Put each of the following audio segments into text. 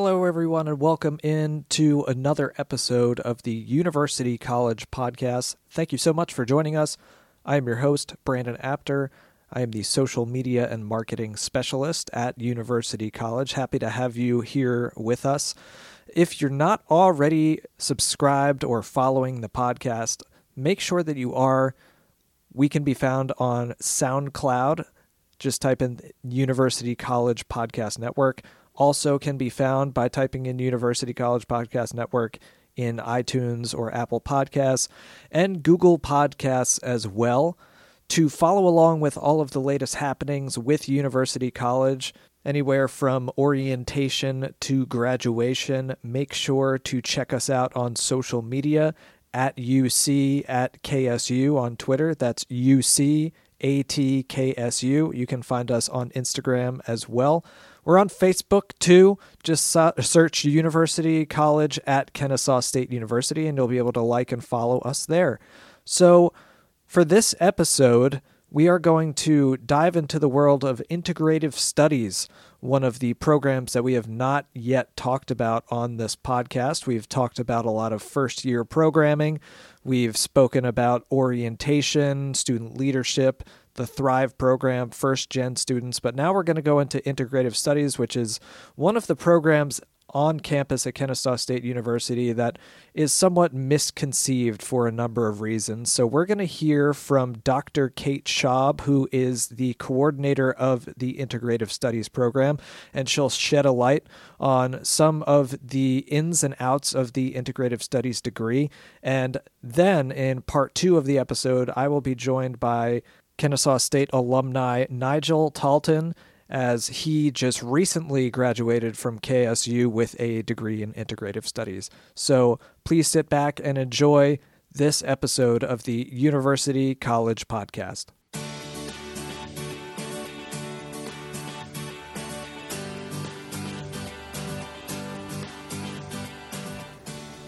Hello, everyone, and welcome in to another episode of the University College podcast. Thank you so much for joining us. I am your host, Brandon Apter. I am the social media and marketing specialist at University College. Happy to have you here with us. If you're not already subscribed or following the podcast, make sure that you are. We can be found on SoundCloud. Just type in University College Podcast Network also can be found by typing in University College Podcast Network in iTunes or Apple Podcasts and Google Podcasts as well. To follow along with all of the latest happenings with University College, anywhere from orientation to graduation, make sure to check us out on social media at UC at KSU on Twitter. That's UC ATKSU. You can find us on Instagram as well. We're on Facebook too. Just search University College at Kennesaw State University, and you'll be able to like and follow us there. So, for this episode, we are going to dive into the world of integrative studies, one of the programs that we have not yet talked about on this podcast. We've talked about a lot of first year programming, we've spoken about orientation, student leadership, the Thrive program, first gen students, but now we're going to go into integrative studies, which is one of the programs on campus at Kennesaw State University that is somewhat misconceived for a number of reasons. So, we're going to hear from Dr. Kate Schaub, who is the coordinator of the Integrative Studies program, and she'll shed a light on some of the ins and outs of the Integrative Studies degree. And then in part two of the episode, I will be joined by Kennesaw State alumni Nigel Talton, as he just recently graduated from KSU with a degree in integrative studies. So please sit back and enjoy this episode of the University College Podcast.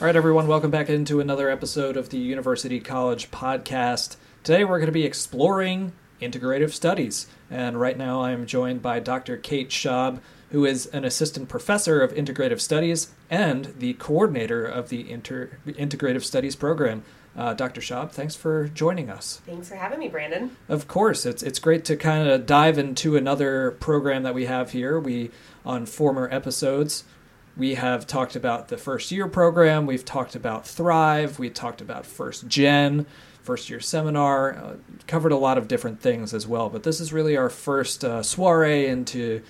All right, everyone, welcome back into another episode of the University College Podcast. Today we're going to be exploring integrative studies. And right now I'm joined by Dr. Kate Schaub, who is an assistant professor of integrative studies and the coordinator of the Inter- integrative studies program. Uh, Dr. Schaub, thanks for joining us. Thanks for having me, Brandon. Of course, it's it's great to kind of dive into another program that we have here. We on former episodes we have talked about the first year program, we've talked about Thrive, we talked about first gen, first year seminar, uh, covered a lot of different things as well. But this is really our first uh, soiree into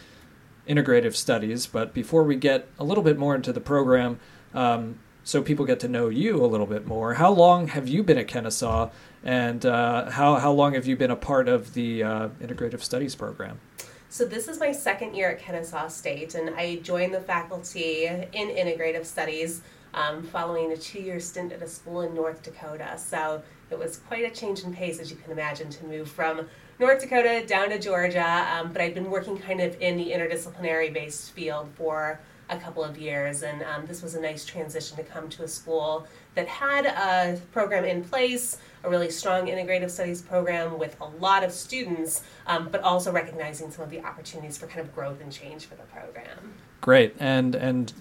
integrative studies. But before we get a little bit more into the program, um, so people get to know you a little bit more, how long have you been at Kennesaw, and uh, how, how long have you been a part of the uh, integrative studies program? So this is my second year at Kennesaw State, and I joined the faculty in integrative studies um, following a two-year stint at a school in North Dakota. So it was quite a change in pace, as you can imagine, to move from North Dakota down to Georgia. Um, but I'd been working kind of in the interdisciplinary based field for a couple of years, and um, this was a nice transition to come to a school that had a program in place, a really strong integrative studies program with a lot of students, um, but also recognizing some of the opportunities for kind of growth and change for the program. Great, and and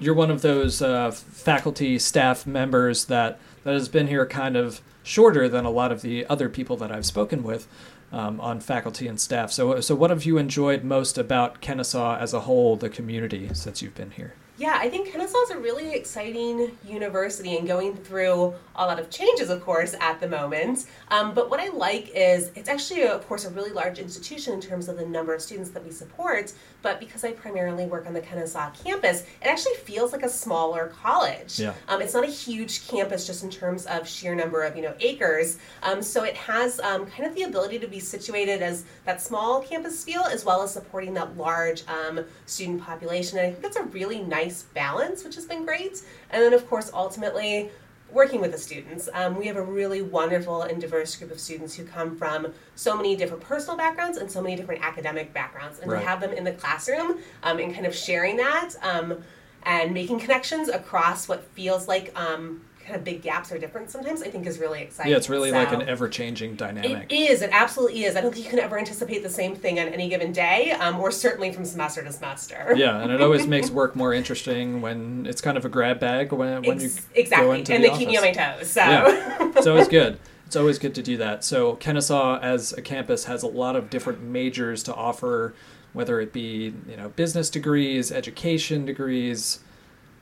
you're one of those uh, faculty staff members that that has been here kind of shorter than a lot of the other people that I've spoken with um, on faculty and staff. So, so what have you enjoyed most about Kennesaw as a whole, the community, since you've been here? Yeah, I think Kennesaw is a really exciting university and going through a lot of changes, of course, at the moment. Um, but what I like is it's actually, of course, a really large institution in terms of the number of students that we support. But because I primarily work on the Kennesaw campus, it actually feels like a smaller college. Yeah. Um, it's not a huge campus just in terms of sheer number of you know acres. Um, so it has um, kind of the ability to be situated as that small campus feel as well as supporting that large um, student population. And I think that's a really nice nice balance, which has been great. And then, of course, ultimately, working with the students. Um, we have a really wonderful and diverse group of students who come from so many different personal backgrounds and so many different academic backgrounds. And right. to have them in the classroom um, and kind of sharing that um, and making connections across what feels like um, kind of big gaps or different sometimes, I think is really exciting. Yeah, it's really So- like an ever changing dynamic. It is. It absolutely is. I don't think you can ever anticipate the same thing on any given day, um, or certainly from semester to semester. yeah, and it always makes work more interesting when it's kind of a grab bag when when you Ex- go exactly. into And the they keep me on office. my toes. So Yeah. it's always good. It's always good to do that. So Kennesaw, as a campus, has a lot of different majors to offer, whether it be you know business degrees, education degrees.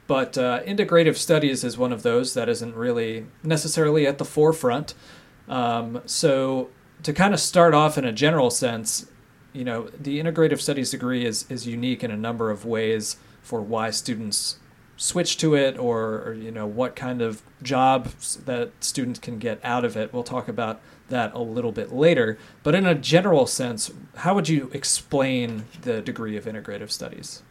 But uh, integrative studies is one of those that isn't really necessarily at the forefront. Um, so to kind of start off in a general sense, you know, the integrative studies degree is is unique in a number of ways for why students switch to it or, or you know what kind of jobs that students can get out of it. We'll talk about that a little bit later. But in a general sense, how would you explain the degree of integrative studies?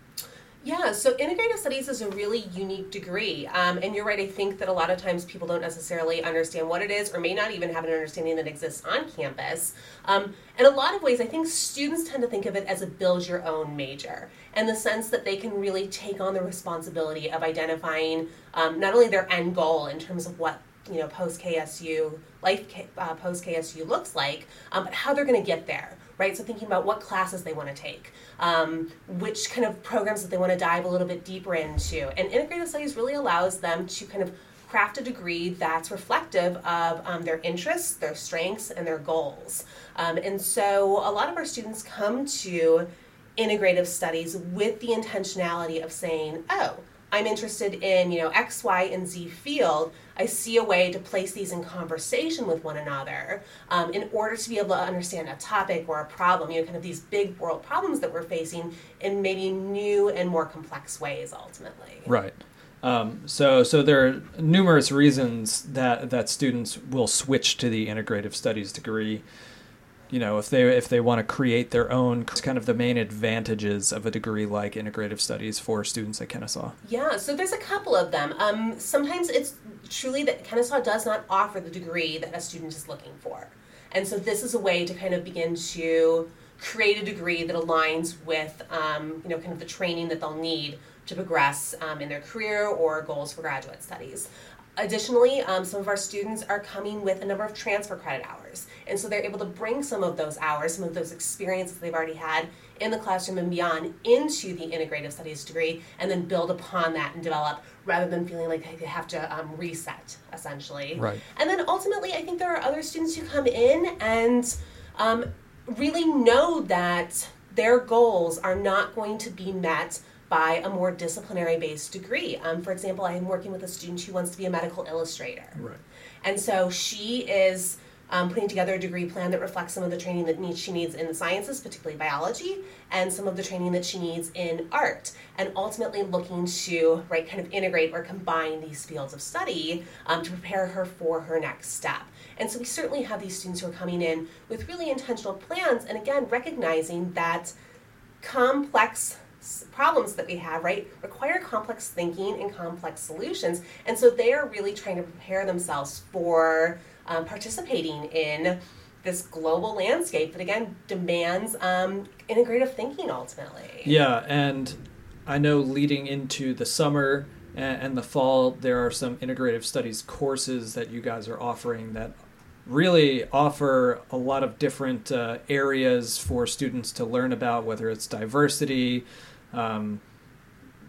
Yeah, so integrative studies is a really unique degree. Um, and you're right, I think that a lot of times people don't necessarily understand what it is or may not even have an understanding that exists on campus. Um, in a lot of ways, I think students tend to think of it as a build your own major in the sense that they can really take on the responsibility of identifying um, not only their end goal in terms of what you know post KSU life uh, post KSU looks like, um, but how they're going to get there, right? So thinking about what classes they want to take, um, which kind of programs that they want to dive a little bit deeper into, and integrative studies really allows them to kind of craft a degree that's reflective of um, their interests, their strengths, and their goals. Um, and so a lot of our students come to integrative studies with the intentionality of saying, oh, I'm interested in, you know, X, Y, and Z field. I see a way to place these in conversation with one another um, in order to be able to understand a topic or a problem, you know, kind of these big world problems that we're facing in maybe new and more complex ways ultimately. Right. Um, so, so there are numerous reasons that that students will switch to the integrative studies degree. You know, if they if they want to create their own, kind of the main advantages of a degree like integrative studies for students at Kennesaw. Yeah, so there's a couple of them. Um, sometimes it's truly that Kennesaw does not offer the degree that a student is looking for. And so this is a way to kind of begin to create a degree that aligns with, um, you know, kind of the training that they'll need to progress um, in their career or goals for graduate studies. Additionally, um, some of our students are coming with a number of transfer credit hours. And so they're able to bring some of those hours, some of those experiences they've already had in the classroom and beyond into the integrative studies degree and then build upon that and develop rather than feeling like they have to um, reset, essentially. Right. And then ultimately, I think there are other students who come in and um, really know that their goals are not going to be met by a more disciplinary based degree. Um, for example, I am working with a student who wants to be a medical illustrator. Right. And so she is um, putting together a degree plan that reflects some of the training that needs, she needs in the sciences, particularly biology, and some of the training that she needs in art, and ultimately looking to right kind of integrate or combine these fields of study um, to prepare her for her next step. And so we certainly have these students who are coming in with really intentional plans, and again recognizing that complex problems that we have, right, require complex thinking and complex solutions. And so they are really trying to prepare themselves for um, participating in this global landscape that, again, demands um, integrative thinking ultimately. Yeah, and I know leading into the summer and, and the fall, there are some integrative studies courses that you guys are offering that really offer a lot of different uh, areas for students to learn about, whether it's diversity, um,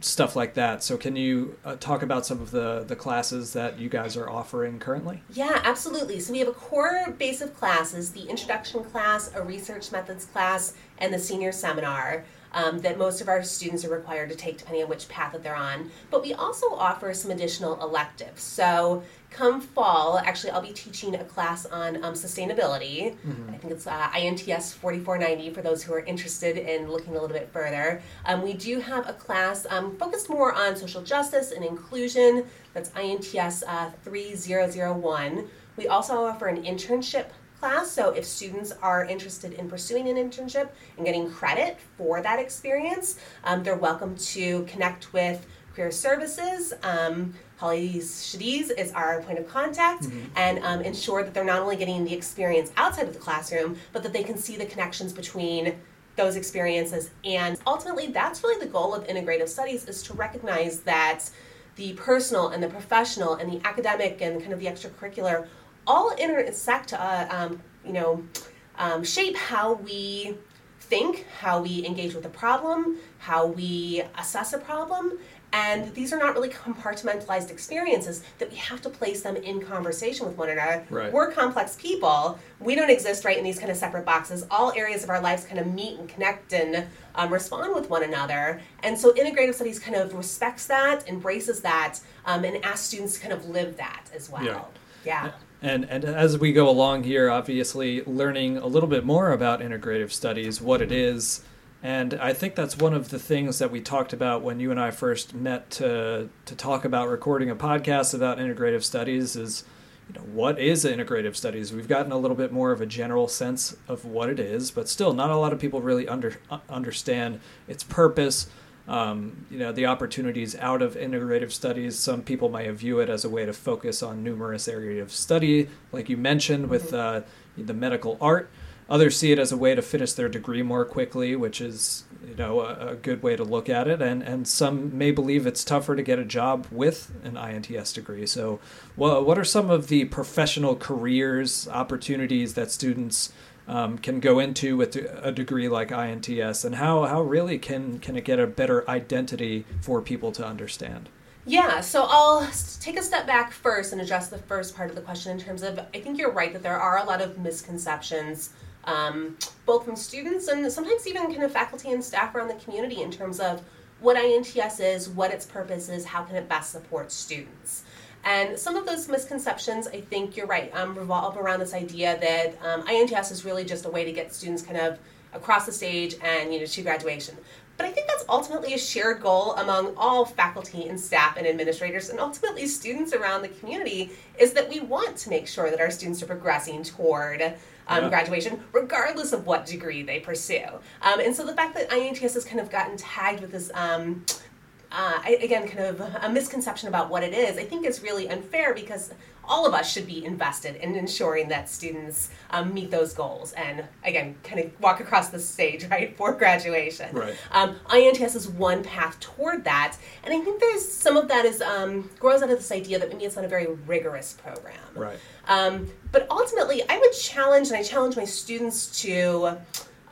stuff like that. So, can you uh, talk about some of the, the classes that you guys are offering currently? Yeah, absolutely. So we have a core base of classes the introduction class, a research methods class, and the senior seminar. Um, that most of our students are required to take depending on which path that they're on. But we also offer some additional electives. So, come fall, actually, I'll be teaching a class on um, sustainability. I think it's uh, INTS 4490 for those who are interested in looking a little bit further. Um, we do have a class um, focused more on social justice and inclusion. That's INTS uh, 3001. We also offer an internship class. So if students are interested in pursuing an internship and getting credit for that experience, um, they're welcome to connect with Career Services. Um, Holly Shadiz is our point of contact and um, ensure that they're not only getting the experience outside of the classroom, but that they can see the connections between those experiences. And ultimately, that's really the goal of integrative studies is to recognize that the personal and the professional and the academic and kind of the extracurricular all intersect uh, um, you know um, shape how we think, how we engage with a problem, how we assess a problem. And these are not really compartmentalized experiences that we have to place them in conversation with one another. Right. We're complex people. We don't exist right in these kind of separate boxes. All areas of our lives kind of meet and connect and um, respond with one another. And so integrative studies kind of respects that, embraces that, um, and asks students to kind of live that as well. Yeah. yeah. And, and as we go along here, obviously learning a little bit more about integrative studies, what it is. And I think that's one of the things that we talked about when you and I first met to, to talk about recording a podcast about integrative studies is, you know, what is integrative studies? We've gotten a little bit more of a general sense of what it is, but still not a lot of people really under, uh, understand its purpose, um, you know the opportunities out of integrative studies. Some people might view it as a way to focus on numerous areas of study, like you mentioned with uh, the medical art. Others see it as a way to finish their degree more quickly, which is you know a, a good way to look at it. And and some may believe it's tougher to get a job with an INTS degree. So, well, what are some of the professional careers opportunities that students um, can go into with a degree like INTS, and how, how really can, can it get a better identity for people to understand? Yeah, so I'll take a step back first and address the first part of the question in terms of I think you're right that there are a lot of misconceptions, um, both from students and sometimes even kind of faculty and staff around the community in terms of what INTS is, what its purpose is, how can it best support students. And some of those misconceptions, I think you're right, um, revolve around this idea that um, INTS is really just a way to get students kind of across the stage and you know to graduation. But I think that's ultimately a shared goal among all faculty and staff and administrators and ultimately students around the community is that we want to make sure that our students are progressing toward um, yeah. graduation, regardless of what degree they pursue. Um, and so the fact that INTS has kind of gotten tagged with this um, uh, again, kind of a misconception about what it is, I think is really unfair because all of us should be invested in ensuring that students um, meet those goals and, again, kind of walk across the stage, right, for graduation. Right. Um, INTS is one path toward that, and I think there's some of that is um, grows out of this idea that maybe it's not a very rigorous program. Right. Um, but ultimately, I would challenge, and I challenge my students to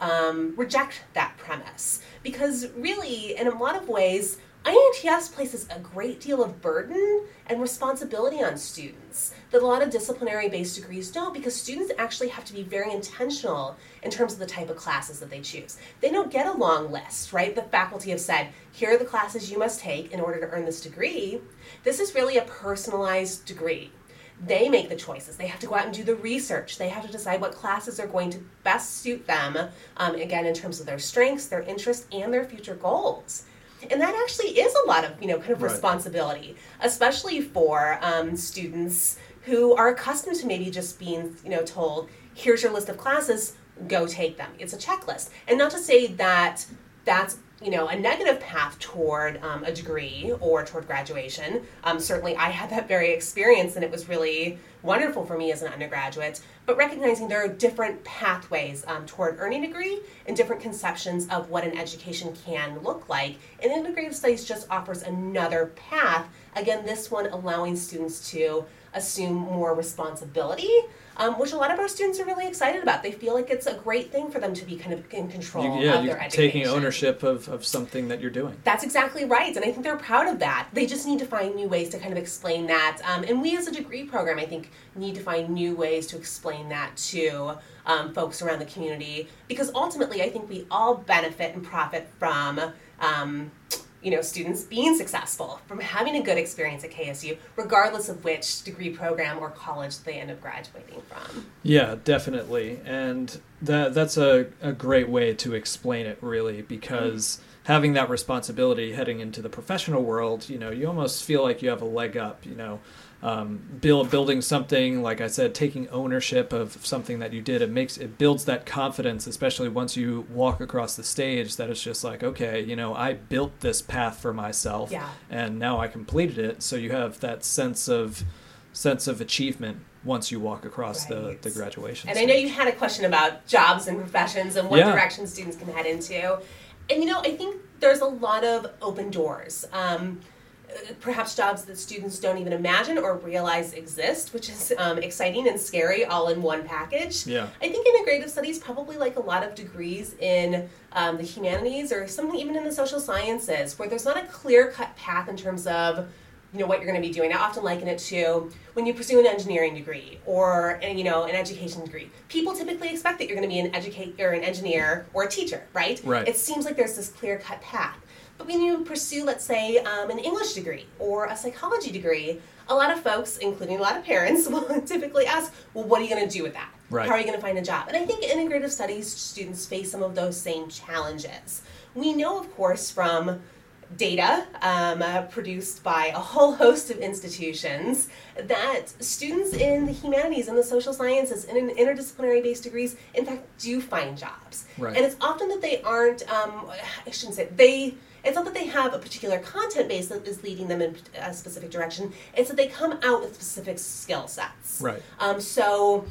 um, reject that premise because really, in a lot of ways, INTS places a great deal of burden and responsibility on students that a lot of disciplinary based degrees don't because students actually have to be very intentional in terms of the type of classes that they choose. They don't get a long list, right? The faculty have said, here are the classes you must take in order to earn this degree. This is really a personalized degree. They make the choices. They have to go out and do the research. They have to decide what classes are going to best suit them, um, again, in terms of their strengths, their interests, and their future goals and that actually is a lot of you know kind of right. responsibility especially for um, students who are accustomed to maybe just being you know told here's your list of classes go take them it's a checklist and not to say that that's you know a negative path toward um, a degree or toward graduation. Um, certainly i had that very experience and it was really wonderful for me as an undergraduate but recognizing there are different pathways um, toward earning a degree and different conceptions of what an education can look like. And integrative studies just offers another path. Again this one allowing students to assume more responsibility um, which a lot of our students are really excited about. They feel like it's a great thing for them to be kind of in control you, yeah, of their education. taking ownership of, of something that you're doing. That's exactly right, and I think they're proud of that. They just need to find new ways to kind of explain that. Um, and we, as a degree program, I think, need to find new ways to explain that to um, folks around the community because ultimately, I think we all benefit and profit from um, you know students being successful from having a good experience at KSU regardless of which degree program or college they end up graduating from. Yeah, definitely. And that that's a, a great way to explain it really because mm-hmm. having that responsibility heading into the professional world, you know, you almost feel like you have a leg up, you know um, build building something like I said, taking ownership of something that you did. It makes it builds that confidence, especially once you walk across the stage. That it's just like, okay, you know, I built this path for myself, yeah. and now I completed it. So you have that sense of sense of achievement once you walk across right. the, the graduation. And stage. I know you had a question about jobs and professions and what yeah. direction students can head into. And you know, I think there's a lot of open doors. Um, perhaps jobs that students don't even imagine or realize exist, which is um, exciting and scary all in one package. Yeah. I think integrative studies probably like a lot of degrees in um, the humanities or something even in the social sciences where there's not a clear cut path in terms of you know what you're going to be doing. I often liken it to when you pursue an engineering degree or you know an education degree. People typically expect that you're going to be an educate or an engineer or a teacher, right? Right. It seems like there's this clear cut path. But when you pursue, let's say, um, an English degree or a psychology degree, a lot of folks, including a lot of parents, will typically ask, well, what are you going to do with that? Right. How are you going to find a job? And I think integrative studies students face some of those same challenges. We know, of course, from data um, uh, produced by a whole host of institutions that students in the humanities and the social sciences and in interdisciplinary based degrees in fact do find jobs Right. and it's often that they aren't um, i shouldn't say they it's not that they have a particular content base that is leading them in a specific direction it's that they come out with specific skill sets Right. um, so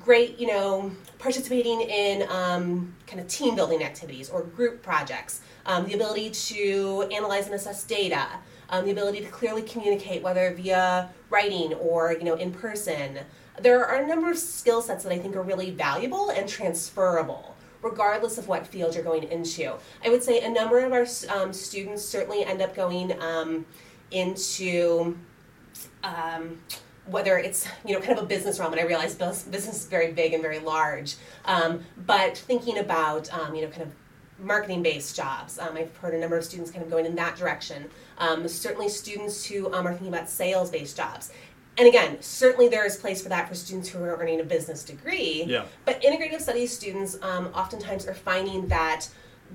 great, you know, participating in um, kind of team building activities or group projects, um, the ability to analyze and assess data, um, the ability to clearly communicate, whether via writing or you know in person. There are a number of skill sets that I think are really valuable and transferable. Regardless of what field you're going into, I would say a number of our um, students certainly end up going um, into um, whether it's you know kind of a business realm, and I realize business is very big and very large, um, but thinking about um, you know kind of marketing based jobs. Um, I've heard a number of students kind of going in that direction. Um, certainly, students who um, are thinking about sales based jobs. And again, certainly there is place for that for students who are earning a business degree. Yeah. But integrative studies students um, oftentimes are finding that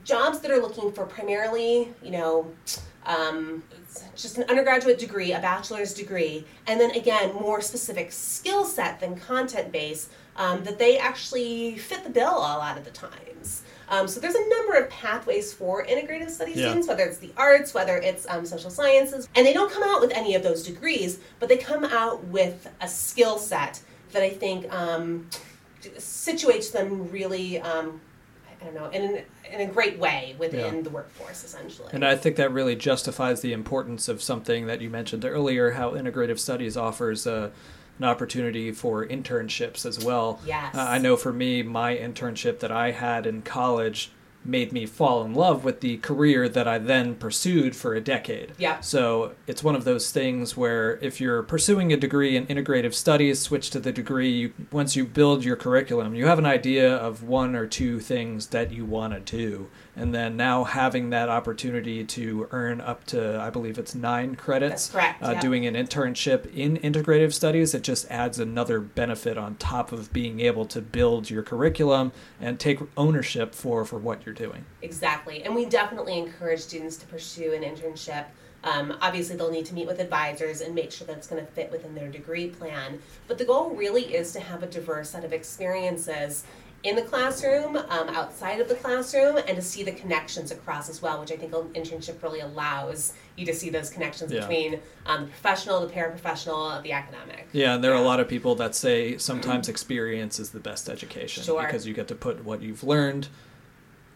jobs that are looking for primarily, you know, um, just an undergraduate degree, a bachelor's degree, and then again, more specific skill set than content base, um, that they actually fit the bill a lot of the times. Um, so there's a number of pathways for integrative studies Yeah. students, whether it's the arts, whether it's um, social sciences, and they don't come out with any of those degrees, but they come out with a skill set that I think um, situates them really, um, I don't know, in, in a great way within Yeah. the workforce, essentially. And I think that really justifies the importance of something that you mentioned earlier how integrative studies offers uh, an opportunity for internships as well. Yes. Uh, I know for me, my internship that I had in college made me fall in love with the career that I then pursued for a decade. Yeah. So it's one of those things where if you're pursuing a degree in integrative studies, switch to the degree. You, once you build your curriculum, you have an idea of one or two things that you want to do. And then now having that opportunity to earn up to, I believe it's nine credits, That's correct, uh, yeah. doing an internship in integrative studies, it just adds another benefit on top of being able to build your curriculum and take ownership for, for what you're doing. Exactly. And we definitely encourage students to pursue an internship. Um, obviously, they'll need to meet with advisors and make sure that it's going to fit within their degree plan. But the goal really is to have a diverse set of experiences in the classroom, um, outside of the classroom, and to see the connections across as well, which I think an internship really allows you to see those connections Yeah. between um, the professional, the paraprofessional, the academic. Yeah, and there are a lot of people that say sometimes experience is the best education Sure. because you get to put what you've learned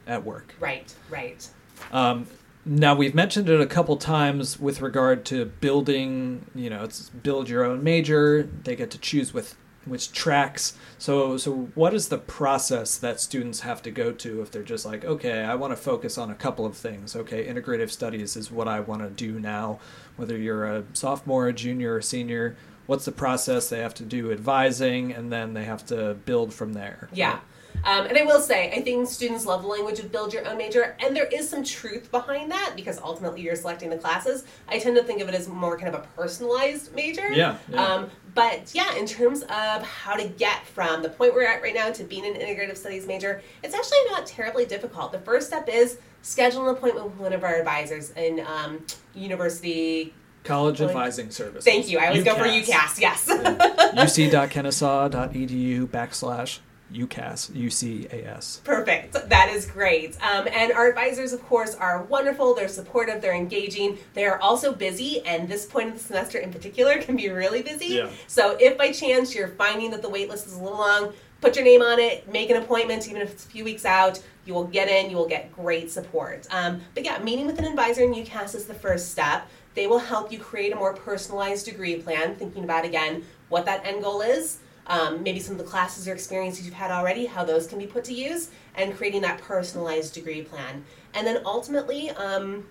at work. Right, right. Um, now we've mentioned it a couple times with regard to building. You know, it's build your own major. They get to choose with which tracks. So, so what is the process that students have to go to if they're just like, okay, I want to focus on a couple of things. Okay, integrative studies is what I want to do now. Whether you're a sophomore, a junior, or senior, what's the process? They have to do advising, and then they have to build from there. Yeah. Um, and I will say, I think students love the language of build your own major, and there is some truth behind that because ultimately you're selecting the classes. I tend to think of it as more kind of a personalized major. Yeah, yeah. Um, but yeah, in terms of how to get from the point we're at right now to being an integrative studies major, it's actually not terribly difficult. The first step is schedule an appointment with one of our advisors in um, university. College Like- advising Service. Thank you. I always go for UCAS. Yes. uc.kennesaw.edu backslash UCAS, UCAS. Perfect. That is great. Um, and our advisors, of course, are wonderful. They're supportive. They're engaging. They are also busy, and this point of the semester in particular can be really busy. Yeah. So if by chance you're finding that the waitlist is a little long, put your name on it. Make an appointment, even if it's a few weeks out. You will get in. You will get great support. Um, but yeah, meeting with an advisor in UCAS is the first step. they will help you create a more personalized degree plan, thinking about again what that end goal is, um, maybe some of the classes or experiences you've had already, how those can be put to use, and creating that personalized degree plan. And then ultimately, um,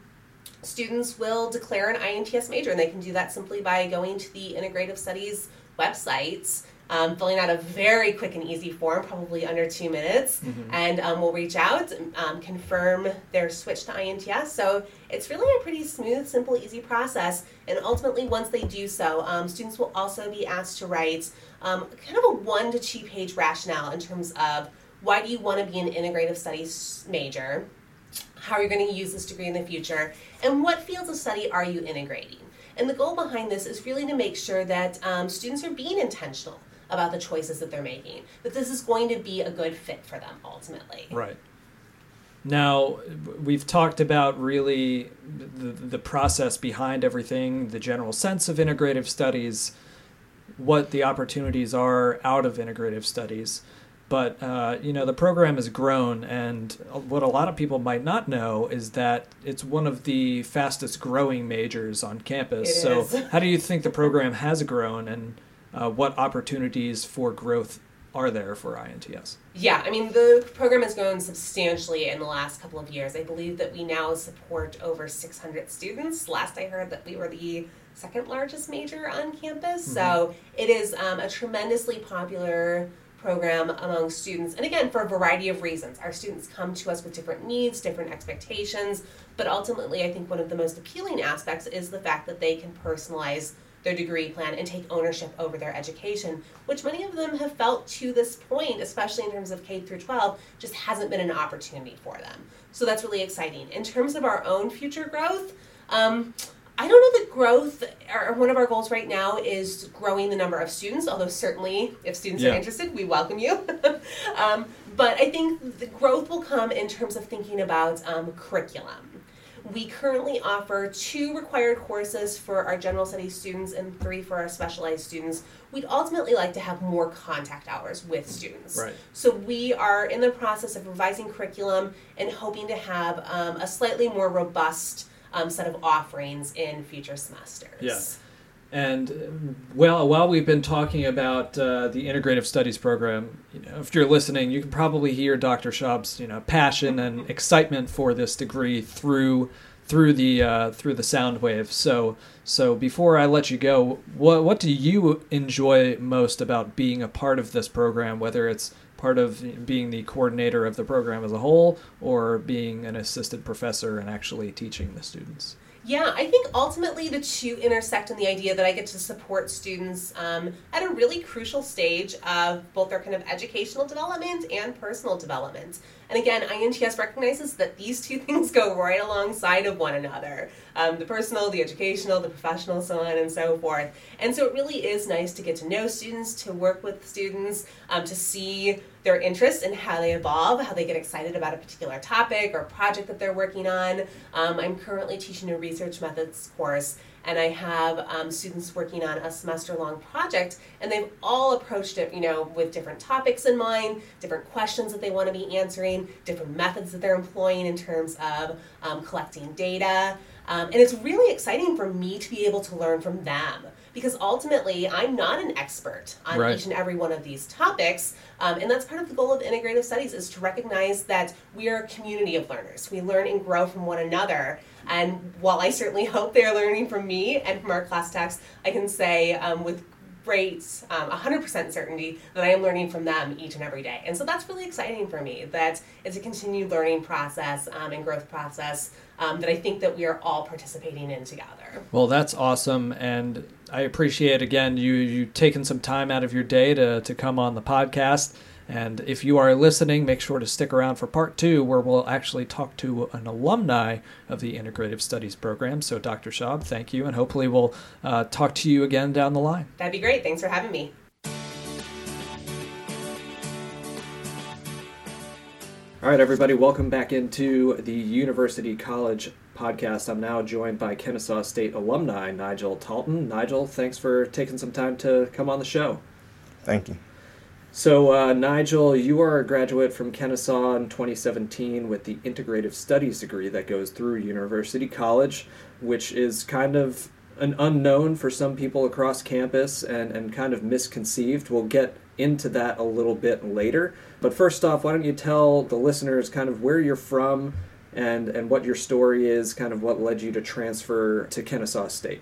students will declare an INTS major, and they can do that simply by going to the Integrative Studies websites um, filling out a very quick and easy form, probably under two minutes, mm-hmm. and um, we'll reach out, um, confirm their switch to INTS. So it's really a pretty smooth, simple, easy process. And ultimately, once they do so, um, students will also be asked to write um, kind of a one to two page rationale in terms of why do you want to be an integrative studies major, how are you going to use this degree in the future, and what fields of study are you integrating. And the goal behind this is really to make sure that um, students are being intentional about the choices that they're making. That this is going to be a good fit for them ultimately. Right. Now, we've talked about really the, the process behind everything, the general sense of integrative studies, what the opportunities are out of integrative studies. But, uh, you know, the program has grown, and what a lot of people might not know is that it's one of the fastest growing majors on campus. It so, is. how do you think the program has grown, and uh, what opportunities for growth are there for INTS? Yeah, I mean, the program has grown substantially in the last couple of years. I believe that we now support over 600 students. Last I heard that we were the second largest major on campus. Mm-hmm. So it is um, a tremendously popular program among students. And again, for a variety of reasons. Our students come to us with different needs, different expectations, but ultimately, I think one of the most appealing aspects is the fact that they can personalize their degree plan and take ownership over their education, which many of them have felt to this point, especially in terms of K through 12, just hasn't been an opportunity for them. So that's really exciting. In terms of our own future growth, um, I don't know that growth, or one of our goals right now is growing the number of students, although certainly if students yeah. are interested, we welcome you. um, but I think the growth will come in terms of thinking about um, curriculum. We currently offer two required courses for our general studies students and three for our specialized students. We'd ultimately like to have more contact hours with students. Right. So we are in the process of revising curriculum and hoping to have um, a slightly more robust um, set of offerings in future semesters. Yeah. And well, while we've been talking about uh, the integrative studies program, you know, if you're listening, you can probably hear Dr. Schaub's you know passion and excitement for this degree through through the uh, through the sound wave. So so before I let you go, what what do you enjoy most about being a part of this program? Whether it's part of being the coordinator of the program as a whole, or being an assistant professor and actually teaching the students. Yeah, I think ultimately the two intersect in the idea that I get to support students um, at a really crucial stage of both their kind of educational development and personal development. And again, INTS recognizes that these two things go right alongside of one another um, the personal, the educational, the professional, so on and so forth. And so it really is nice to get to know students, to work with students, um, to see their interests and how they evolve, how they get excited about a particular topic or project that they're working on. Um, I'm currently teaching a research methods course and I have um, students working on a semester long project, and they've all approached it, you know, with different topics in mind, different questions that they want to be answering, different methods that they're employing in terms of um, collecting data. Um, and it's really exciting for me to be able to learn from them because ultimately I'm not an expert on right. each and every one of these topics. Um, and that's part of the goal of integrative studies is to recognize that we are a community of learners. We learn and grow from one another. And while I certainly hope they are learning from me and from our class text, I can say um, with great um, 100% certainty that I am learning from them each and every day. And so that's really exciting for me that it's a continued learning process um, and growth process um, that I think that we are all participating in together. Well, that's awesome. And I appreciate, again, you, you taking some time out of your day to, to come on the podcast. And if you are listening, make sure to stick around for part two, where we'll actually talk to an alumni of the Integrative Studies program. So, Dr. Schaub, thank you, and hopefully we'll uh, talk to you again down the line. That'd be great. Thanks for having me. All right, everybody, welcome back into the University College podcast. I'm now joined by Kennesaw State alumni Nigel Talton. Nigel, thanks for taking some time to come on the show. Thank you. So, uh, Nigel, you are a graduate from Kennesaw in 2017 with the Integrative Studies degree that goes through University College, which is kind of an unknown for some people across campus and, and kind of misconceived. We'll get into that a little bit later. But first off, why don't you tell the listeners kind of where you're from and, and what your story is, kind of what led you to transfer to Kennesaw State?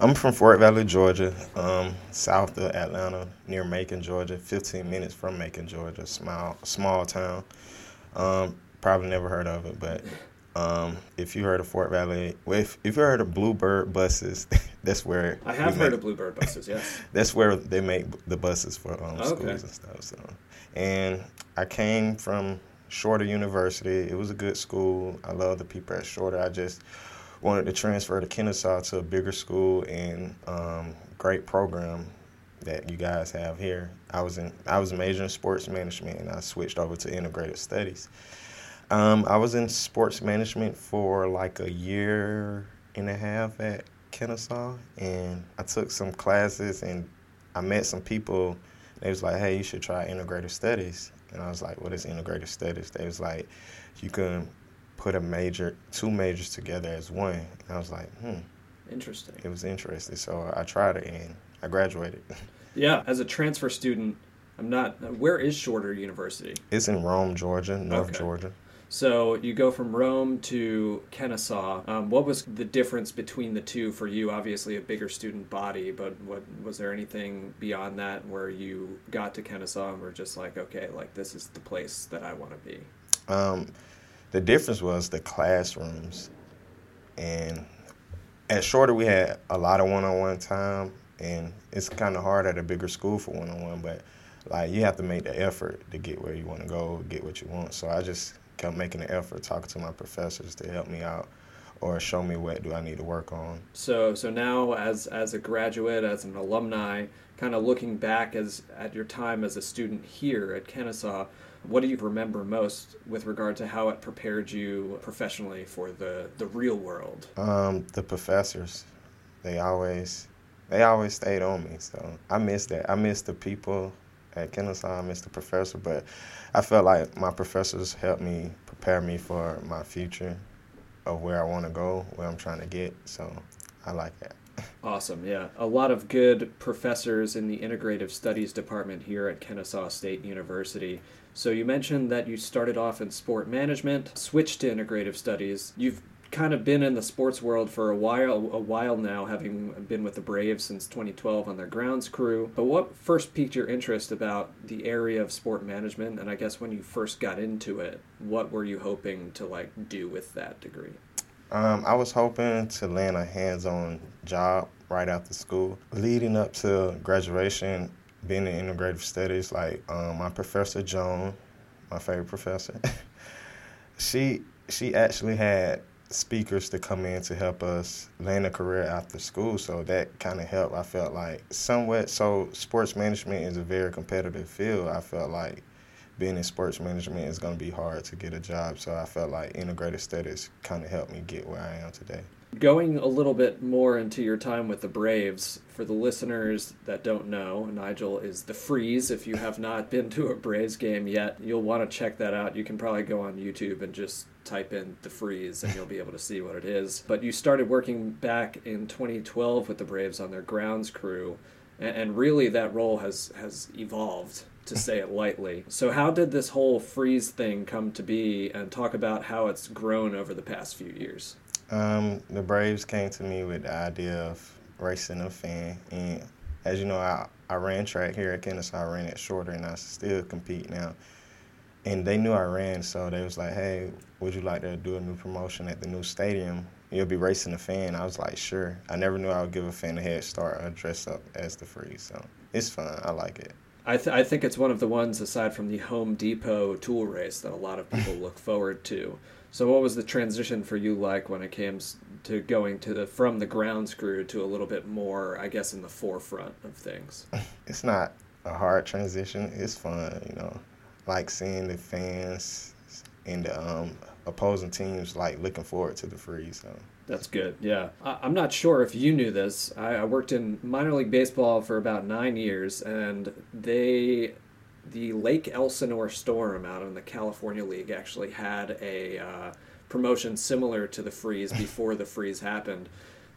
I'm from Fort Valley, Georgia, um, south of Atlanta, near Macon, Georgia. 15 minutes from Macon, Georgia, small small town. Um, probably never heard of it, but um, if you heard of Fort Valley, well, if, if you heard of Bluebird buses, that's where I have heard make, of Bluebird buses. Yes, that's where they make the buses for um, okay. schools and stuff. So, and I came from Shorter University. It was a good school. I love the people at Shorter. I just wanted to transfer to Kennesaw to a bigger school and um, great program that you guys have here. I was in I was majoring in sports management and I switched over to integrated studies. Um, I was in sports management for like a year and a half at Kennesaw and I took some classes and I met some people. They was like, "Hey, you should try integrated studies." And I was like, "What is integrated studies?" They was like, "You can put a major, two majors together as one. And I was like, hmm. Interesting. It was interesting. So I tried it and I graduated. Yeah, as a transfer student, I'm not. Where is Shorter University? It's in Rome, Georgia, North okay. Georgia. So you go from Rome to Kennesaw. Um, what was the difference between the two for you? Obviously, a bigger student body, but what was there anything beyond that where you got to Kennesaw and were just like, okay, like this is the place that I want to be? Um, the difference was the classrooms. And at Shorter, we had a lot of one on one time, and it's kind of hard at a bigger school for one on one, but like you have to make the effort to get where you want to go, get what you want. So I just kept making the effort, talking to my professors to help me out or show me what do I need to work on. So so now as as a graduate, as an alumni, kind of looking back as at your time as a student here at Kennesaw, what do you remember most with regard to how it prepared you professionally for the, the real world? Um, the professors, they always they always stayed on me. So I miss that. I miss the people at Kennesaw. Mr. professor, but I felt like my professors helped me prepare me for my future of where I want to go, where I'm trying to get. So I like that. Awesome, yeah. A lot of good professors in the integrative studies department here at Kennesaw State University. So you mentioned that you started off in sport management, switched to integrative studies. You've kind of been in the sports world for a while a while now having been with the Braves since 2012 on their grounds crew. But what first piqued your interest about the area of sport management and I guess when you first got into it, what were you hoping to like do with that degree? Um, I was hoping to land a hands-on job right after school. Leading up to graduation, being in integrative studies, like um, my professor Joan, my favorite professor, she she actually had speakers to come in to help us land a career after school. So that kind of helped. I felt like somewhat. So sports management is a very competitive field. I felt like being in sports management is going to be hard to get a job. So I felt like integrated studies kind of helped me get where I am today. Going a little bit more into your time with the Braves, for the listeners that don't know, Nigel is the Freeze. If you have not been to a Braves game yet, you'll want to check that out. You can probably go on YouTube and just type in the Freeze and you'll be able to see what it is. But you started working back in 2012 with the Braves on their grounds crew, and really that role has has evolved to say it lightly. So, how did this whole freeze thing come to be, and talk about how it's grown over the past few years? Um, the Braves came to me with the idea of racing a fan, and as you know, I, I ran track here at Kennesaw. I ran it Shorter, and I still compete now. And they knew I ran, so they was like, "Hey, would you like to do a new promotion at the new stadium? You'll be racing a fan." I was like, "Sure." I never knew I would give a fan a head start or dress up as the freeze, so it's fun. I like it. I, th- I think it's one of the ones aside from the Home Depot tool race that a lot of people look forward to. So, what was the transition for you like when it came to going to the from the ground crew to a little bit more, I guess, in the forefront of things? It's not a hard transition. It's fun, you know, like seeing the fans and the um, opposing teams like looking forward to the freeze. So That's good. Yeah. I'm not sure if you knew this. I worked in minor league baseball for about nine years, and they, the Lake Elsinore Storm out in the California League, actually had a uh, promotion similar to the Freeze before the Freeze happened.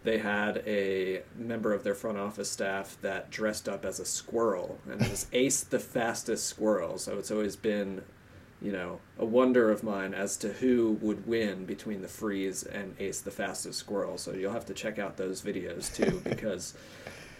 They had a member of their front office staff that dressed up as a squirrel, and it was Ace the fastest squirrel. So it's always been you know, a wonder of mine as to who would win between the freeze and Ace the fastest squirrel. So you'll have to check out those videos too because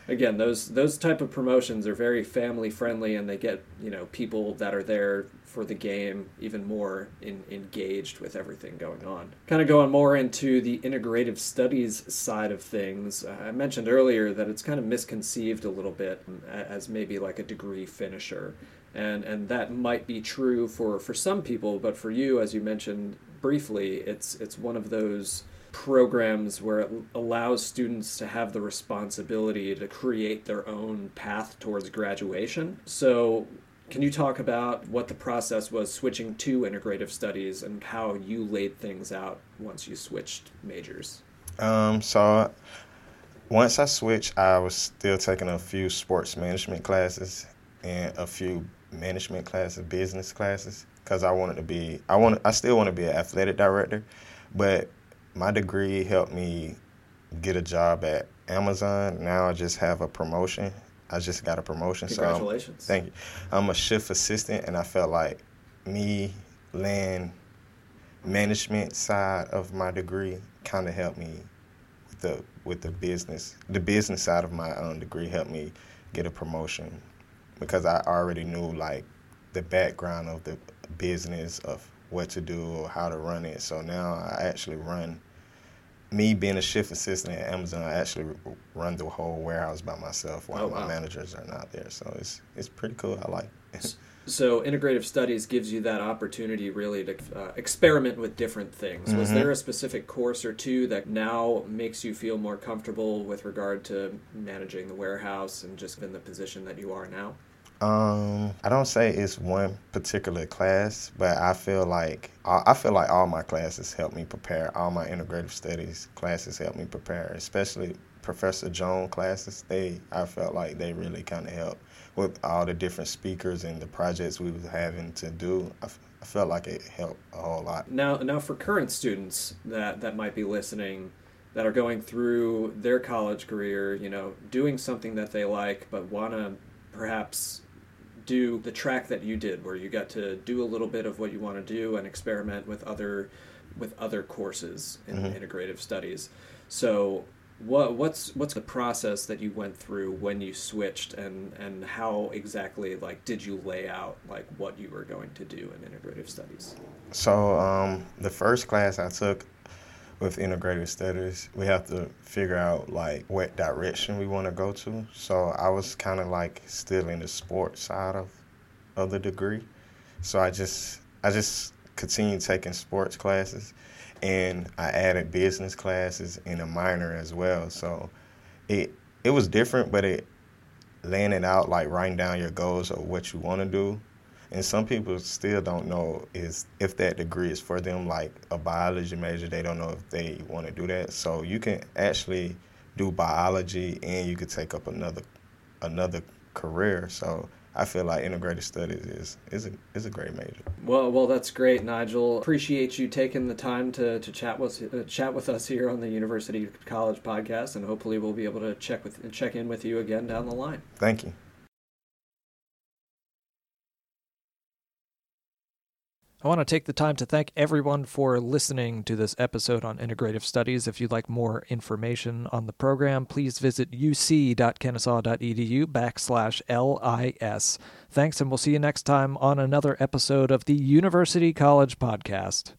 again, those those type of promotions are very family friendly and they get, you know, people that are there for the game even more in, engaged with everything going on. Kind of going more into the integrative studies side of things. Uh, I mentioned earlier that it's kind of misconceived a little bit mm, as maybe like a degree finisher and and that might be true for for some people but for you as you mentioned briefly it's it's one of those programs where it allows students to have the responsibility to create their own path towards graduation so can you talk about what the process was switching to integrative studies and how you laid things out once you switched majors um, so once i switched i was still taking a few sports management classes and a few management classes, business classes, because I wanted to be. I want. I still want to be an athletic director, but my degree helped me get a job at Amazon. Now I just have a promotion. I just got a promotion. Congratulations! So thank you. I'm a shift assistant, and I felt like me land management side of my degree kind of helped me with the with the business. The business side of my own degree helped me get a promotion because I already knew like the background of the business of what to do or how to run it. So now I actually run. Me being a shift assistant at Amazon, I actually run the whole warehouse by myself while oh, wow. my managers are not there. So it's it's pretty cool. I like. It. So integrative studies gives you that opportunity really to uh, experiment with different things. Mm-hmm. Was there a specific course or two that now makes you feel more comfortable with regard to managing the warehouse and just in the position that you are now? Um, I don't say it's one particular class, but I feel like I feel like all my classes help me prepare. All my integrative studies classes help me prepare, especially Professor Jones classes. They I felt like they really kind of helped with all the different speakers and the projects we were having to do, I, felt like it helped a whole lot. Now, now for current students that that might be listening, that are going through their college career, you know, doing something that they like, but want to perhaps do the track that you did, where you got to do a little bit of what you want to do and experiment with other with other courses in mm-hmm. integrative studies. So what what's what's the process that you went through when you switched and and how exactly like did you lay out like what you were going to do in integrative studies so um, the first class i took with integrated studies we have to figure out like what direction we want to go to so i was kind of like still in the sports side of of the degree so i just i just continued taking sports classes and I added business classes in a minor as well. So it it was different, but it laying it out like writing down your goals or what you want to do. And some people still don't know is if that degree is for them, like a biology major. They don't know if they want to do that. So you can actually do biology and you could take up another another career. So I feel like integrated studies is is a is a great major. Well, well, that's great, Nigel. Appreciate you taking the time to, to chat with uh, chat with us here on the University College podcast, and hopefully we'll be able to check with check in with you again down the line. Thank you. I want to take the time to thank everyone for listening to this episode on integrative studies. If you'd like more information on the program, please visit uc.kennesaw.edu backslash LIS. Thanks, and we'll see you next time on another episode of the University College Podcast.